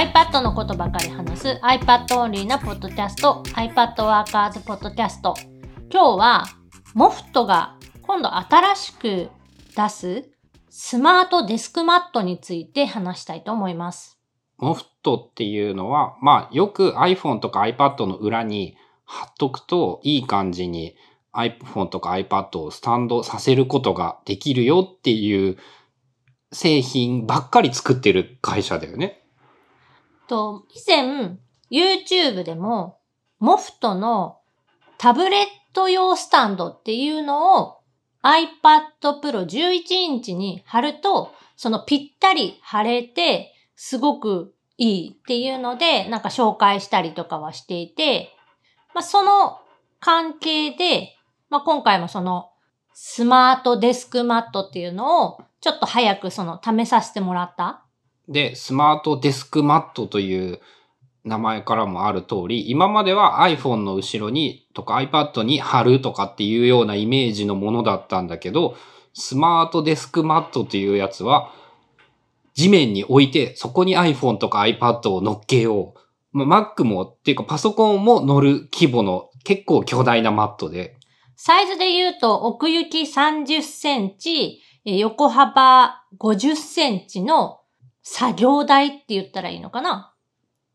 iPad のことばかり話す iPad オンリーなポッドキャスト iPad ワーカーズポッドキャスト今日はモフトが今度新しく出すスマートデスクマットについて話したいと思います。モフトっていうのは、まあよく iPhone とか iPad の裏に貼っとくといい感じに iPhone とか iPad をスタンドさせることができるよっていう製品ばっかり作ってる会社だよね。と以前 YouTube でもモフトのタブレット用スタンドっていうのを iPad Pro 11インチに貼るとそのぴったり貼れてすごくいいっていうのでなんか紹介したりとかはしていて、まあ、その関係で、まあ、今回もそのスマートデスクマットっていうのをちょっと早くその試させてもらった。で、スマートデスクマットという名前からもある通り、今までは iPhone の後ろにとか iPad に貼るとかっていうようなイメージのものだったんだけど、スマートデスクマットというやつは、地面に置いて、そこに iPhone とか iPad を乗っけよう。まあ、Mac もっていうかパソコンも乗る規模の結構巨大なマットで、サイズで言うと奥行き30センチ、横幅50センチの作業台って言ったらいいのかな？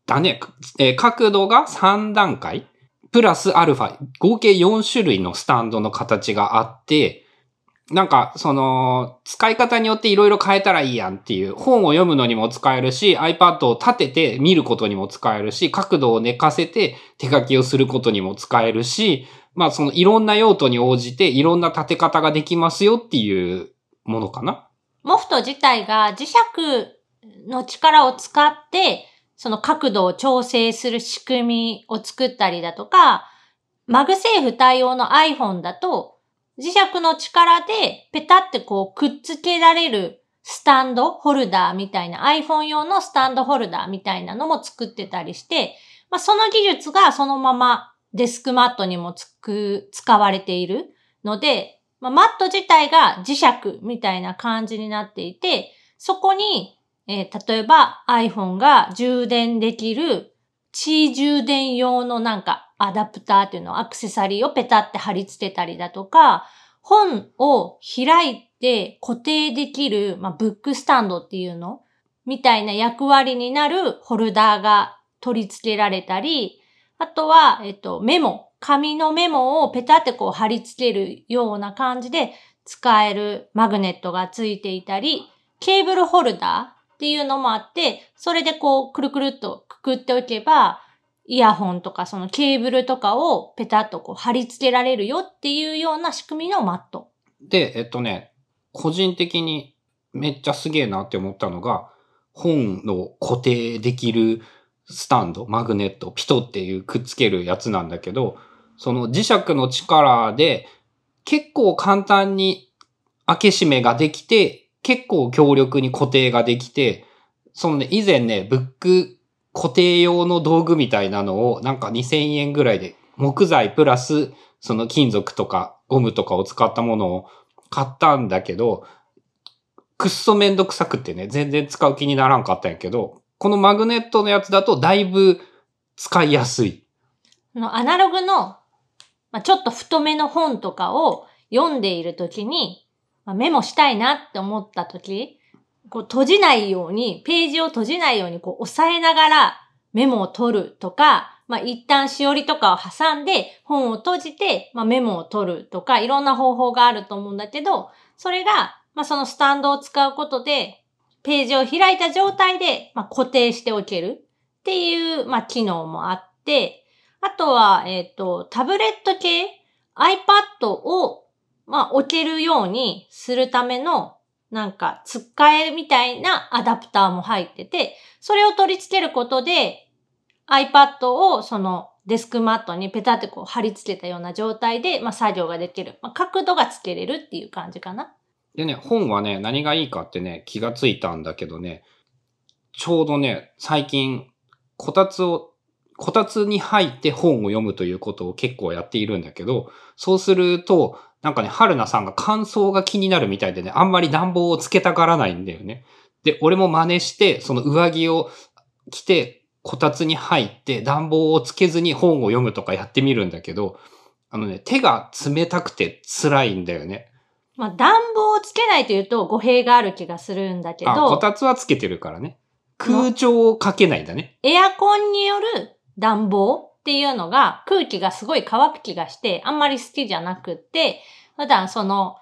だね、えー角度が3段階、プラスアルファ、合計4種類のスタンドの形があって、なんか、その、使い方によっていろいろ変えたらいいやんっていう、本を読むのにも使えるし、iPad を立てて見ることにも使えるし、角度を寝かせて手書きをすることにも使えるし、まあそのいろんな用途に応じていろんな立て方ができますよっていうものかな。 MOFT 自体が磁石の力を使って、その角度を調整する仕組みを作ったりだとか、 MagSafe 対応の iPhone だと、磁石の力でペタってこうくっつけられるスタンドホルダーみたいな iPhone 用のスタンドホルダーみたいなのも作ってたりして、まあ、その技術がそのままデスクマットにもつく、使われているので、まあ、マット自体が磁石みたいな感じになっていて、そこに、えー例えば iPhone が充電できる、地充電用のなんかアダプターっていうのアクセサリーをペタって貼り付けたりだとか、本を開いて固定できる、まあ、ブックスタンドっていうのみたいな役割になるホルダーが取り付けられたり、あとは、えっと、メモ。紙のメモをペタってこう貼り付けるような感じで使えるマグネットがついていたり、ケーブルホルダーっていうのもあって、それでこうくるくるっとくくっておけば、イヤホンとかそのケーブルとかをペタッとこう貼り付けられるよっていうような仕組みのマット。で、えっとね、個人的にめっちゃすげえなって思ったのが、本の固定できるスタンド、マグネット、ピトっていうくっつけるやつなんだけど、その磁石の力で結構簡単に開け閉めができて、結構強力に固定ができて、そのね、以前ね、ブック固定用の道具みたいなのをなんか2000円ぐらいで木材プラスその金属とかゴムとかを使ったものを買ったんだけど、くっそめんどくさくってね、全然使う気にならんかったんやけど、このマグネットのやつだとだいぶ使いやすい。あのアナログの、まあ、ちょっと太めの本とかを読んでいるときに、メモしたいなって思ったとき、こう閉じないように、ページを閉じないようにこう押さえながらメモを取るとか、まあ、一旦しおりとかを挟んで本を閉じて、まあ、メモを取るとか、いろんな方法があると思うんだけど、それが、まあ、そのスタンドを使うことで、ページを開いた状態で、まあ、固定しておけるっていう、まあ、機能もあって、あとは、えっ、と、タブレット系 iPad を、まあ、置けるようにするための、なんか、つっかえみたいなアダプターも入ってて、それを取り付けることで、iPad をそのデスクマットにペタってこう貼り付けたような状態で、まあ、作業ができる。まあ、角度がつけれるっていう感じかな。でね、本はね、何がいいかってね、気がついたんだけどね、ちょうどね、最近、こたつを、こたつに入って本を読むということを結構やっているんだけど、そうすると、なんかね、春菜さんが乾燥が気になるみたいでね、あんまり暖房をつけたがらないんだよね。で、俺も真似して、その上着を来て、こたつに入って暖房をつけずに本を読むとかやってみるんだけど、あのね、手が冷たくて辛いんだよね。まあ、暖房をつけないというと語弊がある気がするんだけあ、こど、たつはつけてるからね。空調をかけないんだね。エアコンによる暖房っていうのが空気がすごい乾く気がして、あんまり好きじゃなくって、普段その、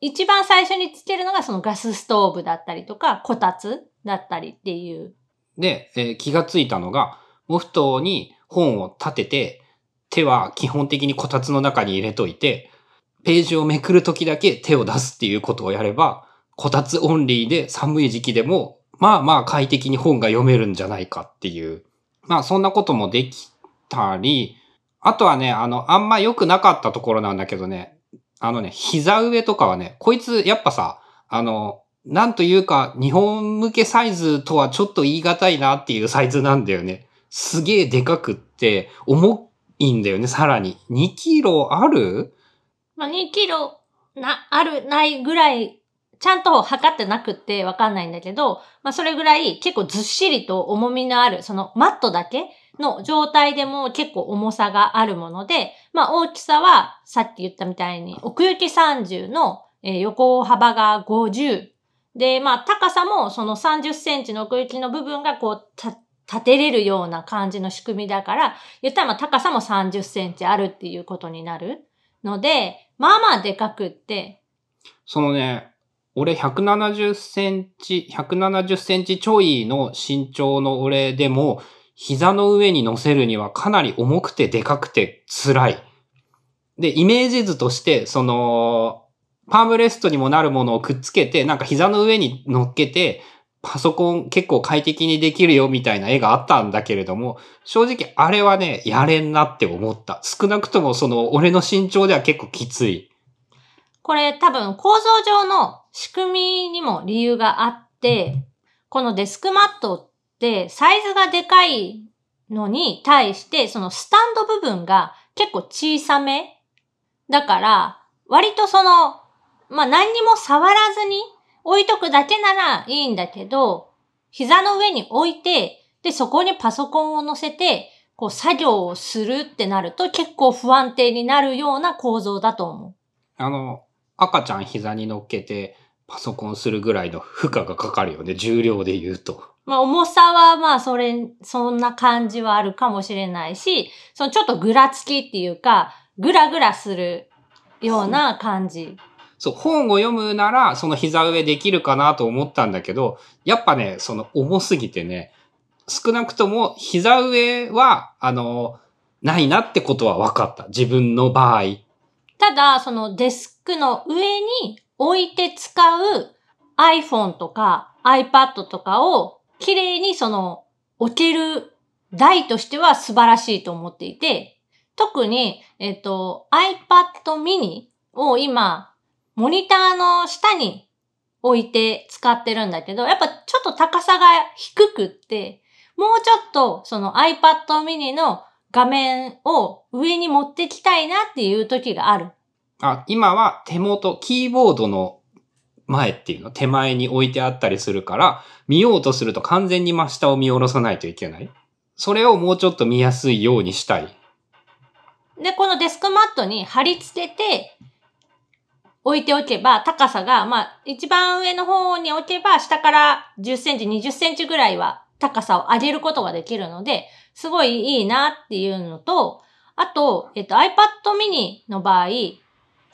一番最初につけるのがそのガスストーブだったりとか、こたつだったりっていう。で、えー気がついたのが、モフトに本を立てて、手は基本的にこたつの中に入れといて、ページをめくるときだけ手を出すっていうことをやれば、こたつオンリーで寒い時期でも、まあまあ快適に本が読めるんじゃないかっていう。まあそんなこともできたり、あとはね、あの、あんま良くなかったところなんだけどね、あのね、膝上とかはね、こいつやっぱさ、あの、なんというか、日本向けサイズとはちょっと言い難いなっていうサイズなんだよね。すげえでかくって、重いんだよね、さらに。2キロある？まあ、2キロな、ある、ないぐらい、ちゃんと測ってなくってわかんないんだけど、まあ、それぐらい結構ずっしりと重みのある、そのマットだけの状態でも結構重さがあるもので、まあ、大きさはさっき言ったみたいに奥行き30の、横幅が50。で、まあ、高さもその30センチの奥行きの部分がこう、立てれるような感じの仕組みだから、言ったらまあ高さも30センチあるっていうことになるので、まあまあでかくって、そのね、俺170センチ、170センチちょいの身長の俺でも、膝の上に乗せるにはかなり重くてでかくて辛い。で、イメージ図として、その、パームレストにもなるものをくっつけて、なんか膝の上に乗っけて、パソコン結構快適にできるよみたいな絵があったんだけれども、正直あれはね、やれんなって思った。少なくともその、俺の身長では結構きつい。これ多分構造上の仕組みにも理由があって、このデスクマットってサイズがでかいのに対して、そのスタンド部分が結構小さめ。だから、割とその、まあ、何にも触らずに置いとくだけならいいんだけど、膝の上に置いて、で、そこにパソコンを乗せて、こう作業をするってなると結構不安定になるような構造だと思う。あの、赤ちゃん膝に乗っけてパソコンするぐらいの負荷がかかるよね。重量で言うと。まあ重さはまあそれ、そんな感じはあるかもしれないし、そのちょっとぐらつきっていうか、ぐらぐらするような感じ。そう、本を読むならその膝上できるかなと思ったんだけど、やっぱね、その重すぎてね、少なくとも膝上は、あの、ないなってことは分かった。自分の場合。ただ、そのデスクの上に置いて使う iPhone とか iPad とかを綺麗にその置ける台としては素晴らしいと思っていて、特に、えっと、iPad mini を今、モニターの下に置いて使ってるんだけど、やっぱちょっと高さが低くって、もうちょっとその iPad mini の画面を上に持ってきたいなっていう時がある。あ、今は手元、キーボードの前っていうの、手前に置いてあったりするから、見ようとすると完全に真下を見下ろさないといけない。それをもうちょっと見やすいようにしたい。で、このデスクマットに貼り付けて置いておけば、高さが、まあ、一番上の方に置けば、下から10センチ、20センチぐらいは高さを上げることができるので、すごいいいなっていうのと、あと、えっと、iPad mini の場合、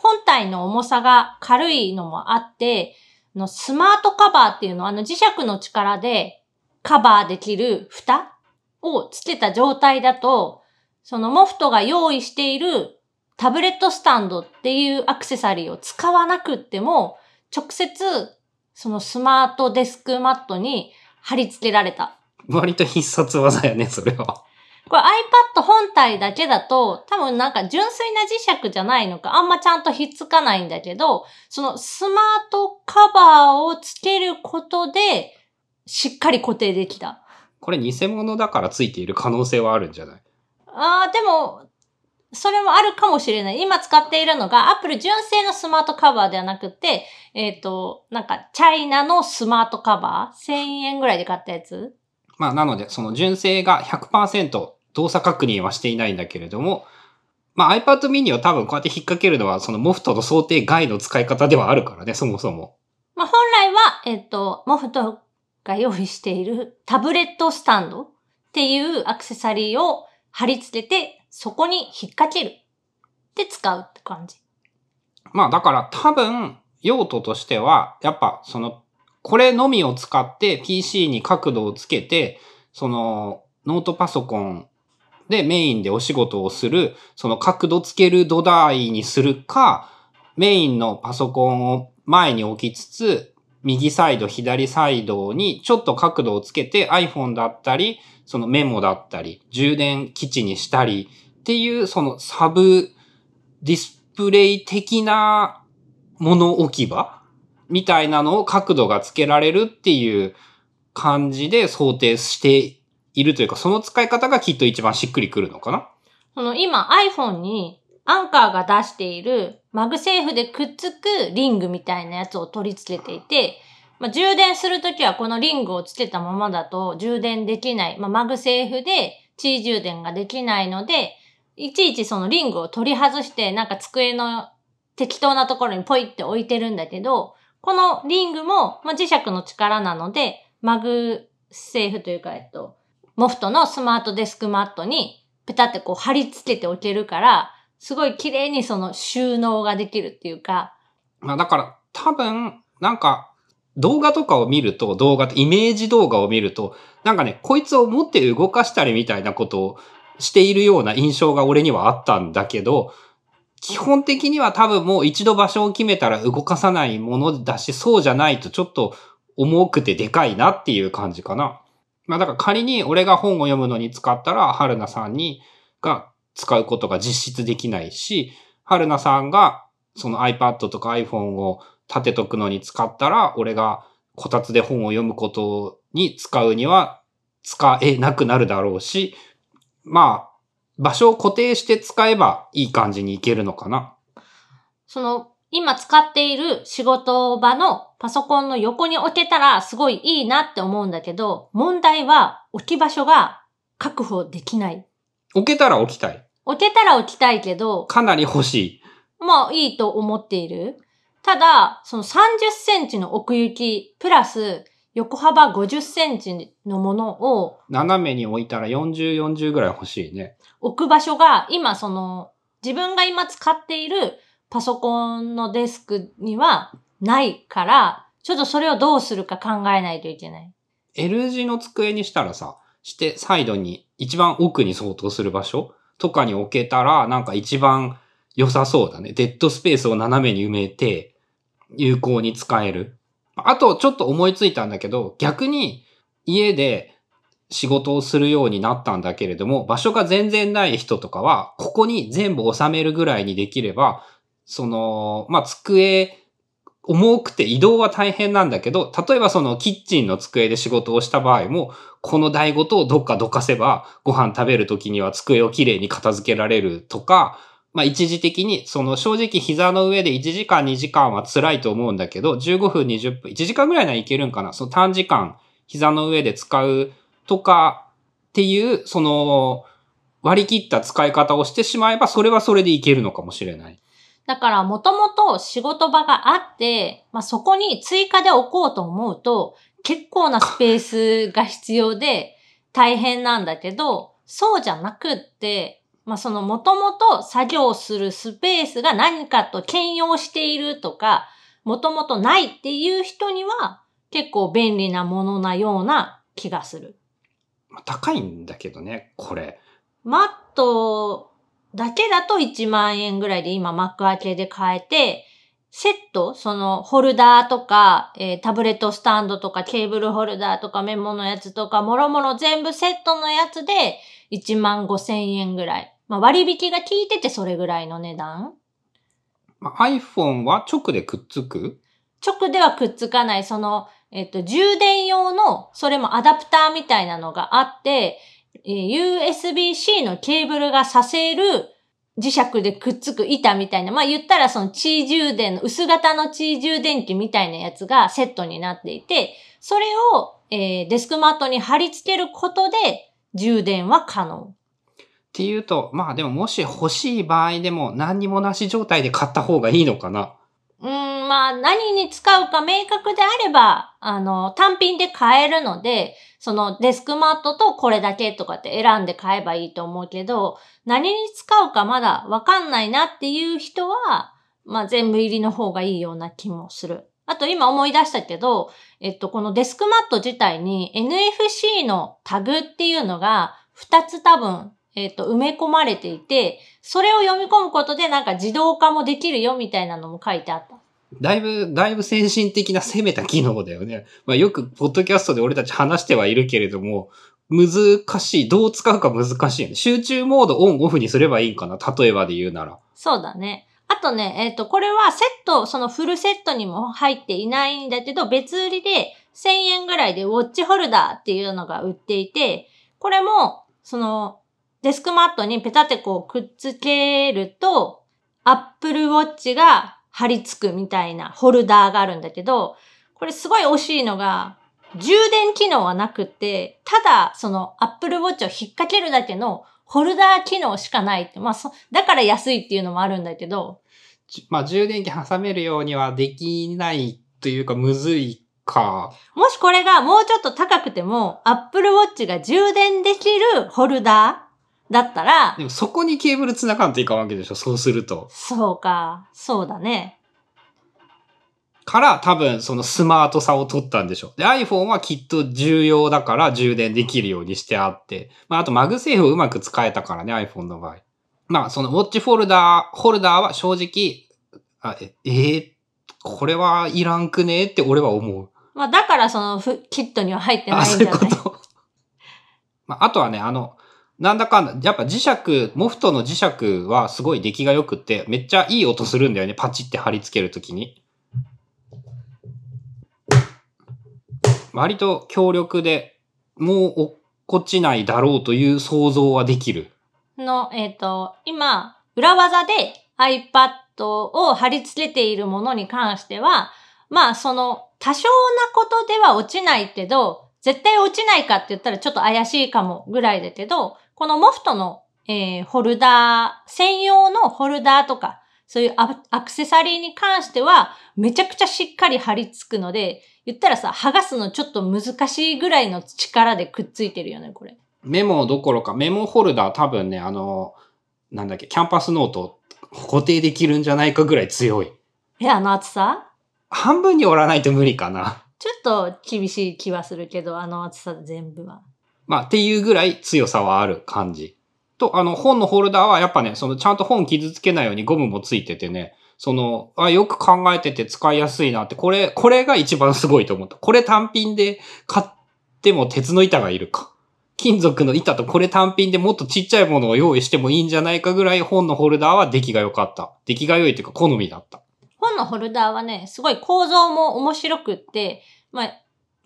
本体の重さが軽いのもあって、のスマートカバーっていうのは、あの磁石の力でカバーできる蓋をつけた状態だと、そのモフトが用意しているタブレットスタンドっていうアクセサリーを使わなくっても、直接そのスマートデスクマットに貼り付けられた。割と必殺技やね、それは。これ iPad 本体だけだと、多分なんか純粋な磁石じゃないのか、あんまちゃんとひっつかないんだけど、そのスマートカバーをつけることで、しっかり固定できた。これ偽物だからついている可能性はあるんじゃない？ああ、でも、それもあるかもしれない。今使っているのが、Apple 純正のスマートカバーではなくて、えっ、と、なんか、チャイナのスマートカバー ?1000 円ぐらいで買ったやつ？まあ、なので、その純正が100%動作確認はしていないんだけれども、まあ iPad mini を多分こうやって引っ掛けるのは、そのモフトの想定外の使い方ではあるからね、そもそも。まあ本来は、えっと、モフトが用意しているタブレットスタンドっていうアクセサリーを貼り付けて、そこに引っ掛ける。で使うって感じ。まあだから多分、用途としては、やっぱその、これのみを使って PC に角度をつけて、その、ノートパソコンでメインでお仕事をする、その角度つける土台にするか、メインのパソコンを前に置きつつ、右サイド、左サイドにちょっと角度をつけて iPhone だったり、そのメモだったり、充電基地にしたりっていうそのサブディスプレイ的なもの置き場？みたいなのを角度がつけられるっていう感じで想定しているというか、その使い方がきっと一番しっくりくるのかな？その今 iPhone に Anker が出している MagSafe でくっつくリングみたいなやつを取り付けていて、まあ、充電するときはこのリングをつけたままだと充電できない。まあ、 MagSafe で Qi 充電ができないので、いちいちそのリングを取り外してなんか机の適当なところにポイって置いてるんだけど、このリングも、まあ、磁石の力なので、 MagSafe というか、えっと、 MOFT の Smart Desk Mat にペタってこう貼り付けておけるから、すごい綺麗にその収納ができるっていうか。まあだから多分、なんか動画とかを見ると、動画、イメージ動画を見ると、なんかね、こいつを持って動かしたりみたいなことをしているような印象が俺にはあったんだけど、基本的には多分もう一度場所を決めたら動かさないものだし、そうじゃないとちょっと重くてでかいなっていう感じかな。まあだから仮に俺が本を読むのに使ったら、春菜さんに、が使うことが実質できないし、春菜さんがその iPad とか iPhone を立てとくのに使ったら、俺がこたつで本を読むことに使うには使えなくなるだろうし、まあ、場所を固定して使えばいい感じにいけるのかな。その、今使っている仕事場のパソコンの横に置けたらすごいいいなって思うんだけど、問題は置き場所が確保できない。置けたら置きたい。置けたら置きたいけど、かなり欲しい。まあいいと思っている。ただ、その30センチの奥行き、プラス横幅50センチのものを斜めに置いたら40、40ぐらい欲しいね。置く場所が今その自分が今使っているパソコンのデスクにはないから、ちょっとそれをどうするか考えないといけない。L 字の机にしたらさ、してサイドに一番奥に相当する場所とかに置けたら、なんか一番良さそうだね。デッドスペースを斜めに埋めて、有効に使える。あと、ちょっと思いついたんだけど、逆に家で仕事をするようになったんだけれども、場所が全然ない人とかは、ここに全部収めるぐらいにできれば、その、まあ、机、重くて移動は大変なんだけど、例えばそのキッチンの机で仕事をした場合も、この台ごとをどっかどかせば、ご飯食べるときには机をきれいに片付けられるとか、まあ一時的に、その正直膝の上で1時間2時間は辛いと思うんだけど、15分20分、1時間ぐらいならいけるんかな？その短時間、膝の上で使うとかっていう、その割り切った使い方をしてしまえば、それはそれでいけるのかもしれない。だから、もともと仕事場があって、まあ、そこに追加で置こうと思うと、結構なスペースが必要で大変なんだけど、そうじゃなくって、まあ、そのもともと作業するスペースが何かと兼用しているとか、もともとないっていう人には結構便利なものなような気がする。高いんだけどね、これ。マットだけだと1万円ぐらいで今幕開けで買えて、セットそのホルダーとか、えー、タブレットスタンドとかケーブルホルダーとかメモのやつとか、もろもろ全部セットのやつで1万5千円ぐらい。まあ、割引が効いててそれぐらいの値段。まあ、iPhone は直でくっつく？直ではくっつかない。その、えっと、充電用の、それもアダプターみたいなのがあって、えー、USB-C のケーブルがさせる磁石でくっつく板みたいな、まあ言ったらその地位充電の、薄型の地位充電器みたいなやつがセットになっていて、それを、えーデスクマットに貼り付けることで充電は可能。っていうと、まあでももし欲しい場合でも何にもなし状態で買った方がいいのかな。うん、まあ何に使うか明確であれば、あの、単品で買えるので、そのデスクマットとこれだけとかって選んで買えばいいと思うけど、何に使うかまだわかんないなっていう人は、まあ全部入りの方がいいような気もする。あと今思い出したけど、えっと、このデスクマット自体に NFC のタグっていうのが2つ多分、えっと、埋め込まれていて、それを読み込むことでなんか自動化もできるよみたいなのも書いてあった。だいぶ、だいぶ先進的な攻めた機能だよね。まあよく、ポッドキャストで俺たち話してはいるけれども、難しい。どう使うか難しいよね。集中モードオンオフにすればいいんかな。例えばで言うなら。そうだね。あとね、えっ、と、これはセット、そのフルセットにも入っていないんだけど、別売りで1000円ぐらいでウォッチホルダーっていうのが売っていて、これも、その、デスクマットにペタってこうくっつけると、Apple Watch が貼り付くみたいなホルダーがあるんだけど、これすごい惜しいのが、充電機能はなくって、ただ、その Apple Watch を引っ掛けるだけのホルダー機能しかないって、まあそ、だから安いっていうのもあるんだけど、じまあ充電器挟めるようにはできないというか、むずいか。もしこれがもうちょっと高くても、Apple Watch が充電できるホルダーだったらで、もそこにケーブル繋がんといかんわけでしょ。そうすると。そうか、そうだね。から多分そのスマートさを取ったんでしょう。で、iPhone はきっと重要だから充電できるようにしてあって。まああと MagSafe をうまく使えたからね、iPhone の場合。まあそのウォッチフォルダー、ホルダーは正直、あえ、えーこれはいらんくねって俺は思う。まあだからそのフキットには入ってないあ、んそうじゃない？いうこと。まああとはね、あの、なんだかんだ、やっぱ磁石、モフトの磁石はすごい出来が良くて、めっちゃいい音するんだよね、パチって貼り付けるときに。割と強力で、もう落っこちないだろうという想像はできる。の、えっ、と、今、裏技で iPad を貼り付けているものに関しては、まあ、その、多少なことでは落ちないけど、絶対落ちないかって言ったらちょっと怪しいかもぐらいだけど、このモフトの、えーホルダー、専用のホルダーとか、そういうアアクセサリーに関しては、めちゃくちゃしっかり貼り付くので、言ったらさ、剥がすのちょっと難しいぐらいの力でくっついてるよね、これ。メモどころか、メモホルダー多分ね、あの、なんだっけ、キャンパスノート固定できるんじゃないかぐらい強い。え、あの厚さ？半分に折らないと無理かな。ちょっと厳しい気はするけど、あの厚さ全部は。まあ、っていうぐらい強さはある感じ。と、あの、本のホルダーはやっぱね、その、ちゃんと本傷つけないようにゴムもついててね、その、あ、よく考えてて使いやすいなって、これ、これが一番すごいと思った。これ単品で買っても鉄の板がいるか。金属の板とこれ単品でもっとちっちゃいものを用意してもいいんじゃないかぐらい本のホルダーは出来が良かった。出来が良いというか好みだった。本のホルダーはね、すごい構造も面白くって、まあ、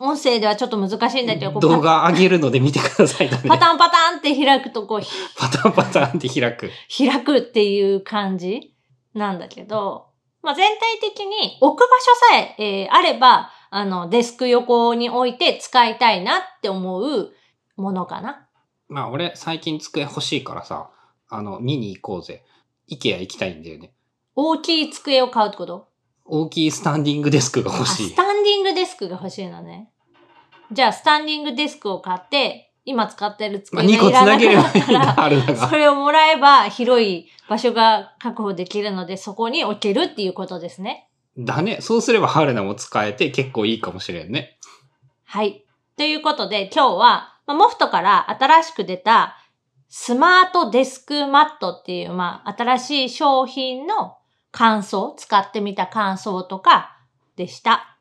音声ではちょっと難しいんだけど、動画上げるので見てくださいだね。パタンパタンって開くとこう、ひパタンパタンって開く。開くっていう感じなんだけど、まあ、全体的に置く場所さええーあれば、あの、デスク横に置いて使いたいなって思うものかな。まあ俺最近机欲しいからさ、あの、見に行こうぜ。イケア行きたいんだよね。大きい机を買うってこと？大きいスタンディングデスクが欲しいあス。タンディングデスクが欲しいのね。じゃあ、スタンディングデスクを買って、今使ってるまあ机2がいらなればいいんなったら、だ、あるだそが。れをもらえば広い場所が確保できるので、そこに置けるっていうことですね。だね。そうすればハルナも使えて結構いいかもしれんね。はい。ということで、今日は、まあ、モフトから新しく出たスマートデスクマットっていう、まあ、新しい商品の感想、使ってみた感想とかでした。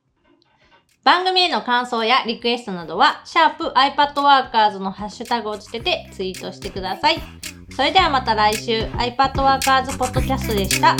番組への感想やリクエストなどは、シャープ i p a d w o r k e r s のハッシュタグをつけてツイートしてください。それではまた来週 iPadWorkers ポッドキャストでした。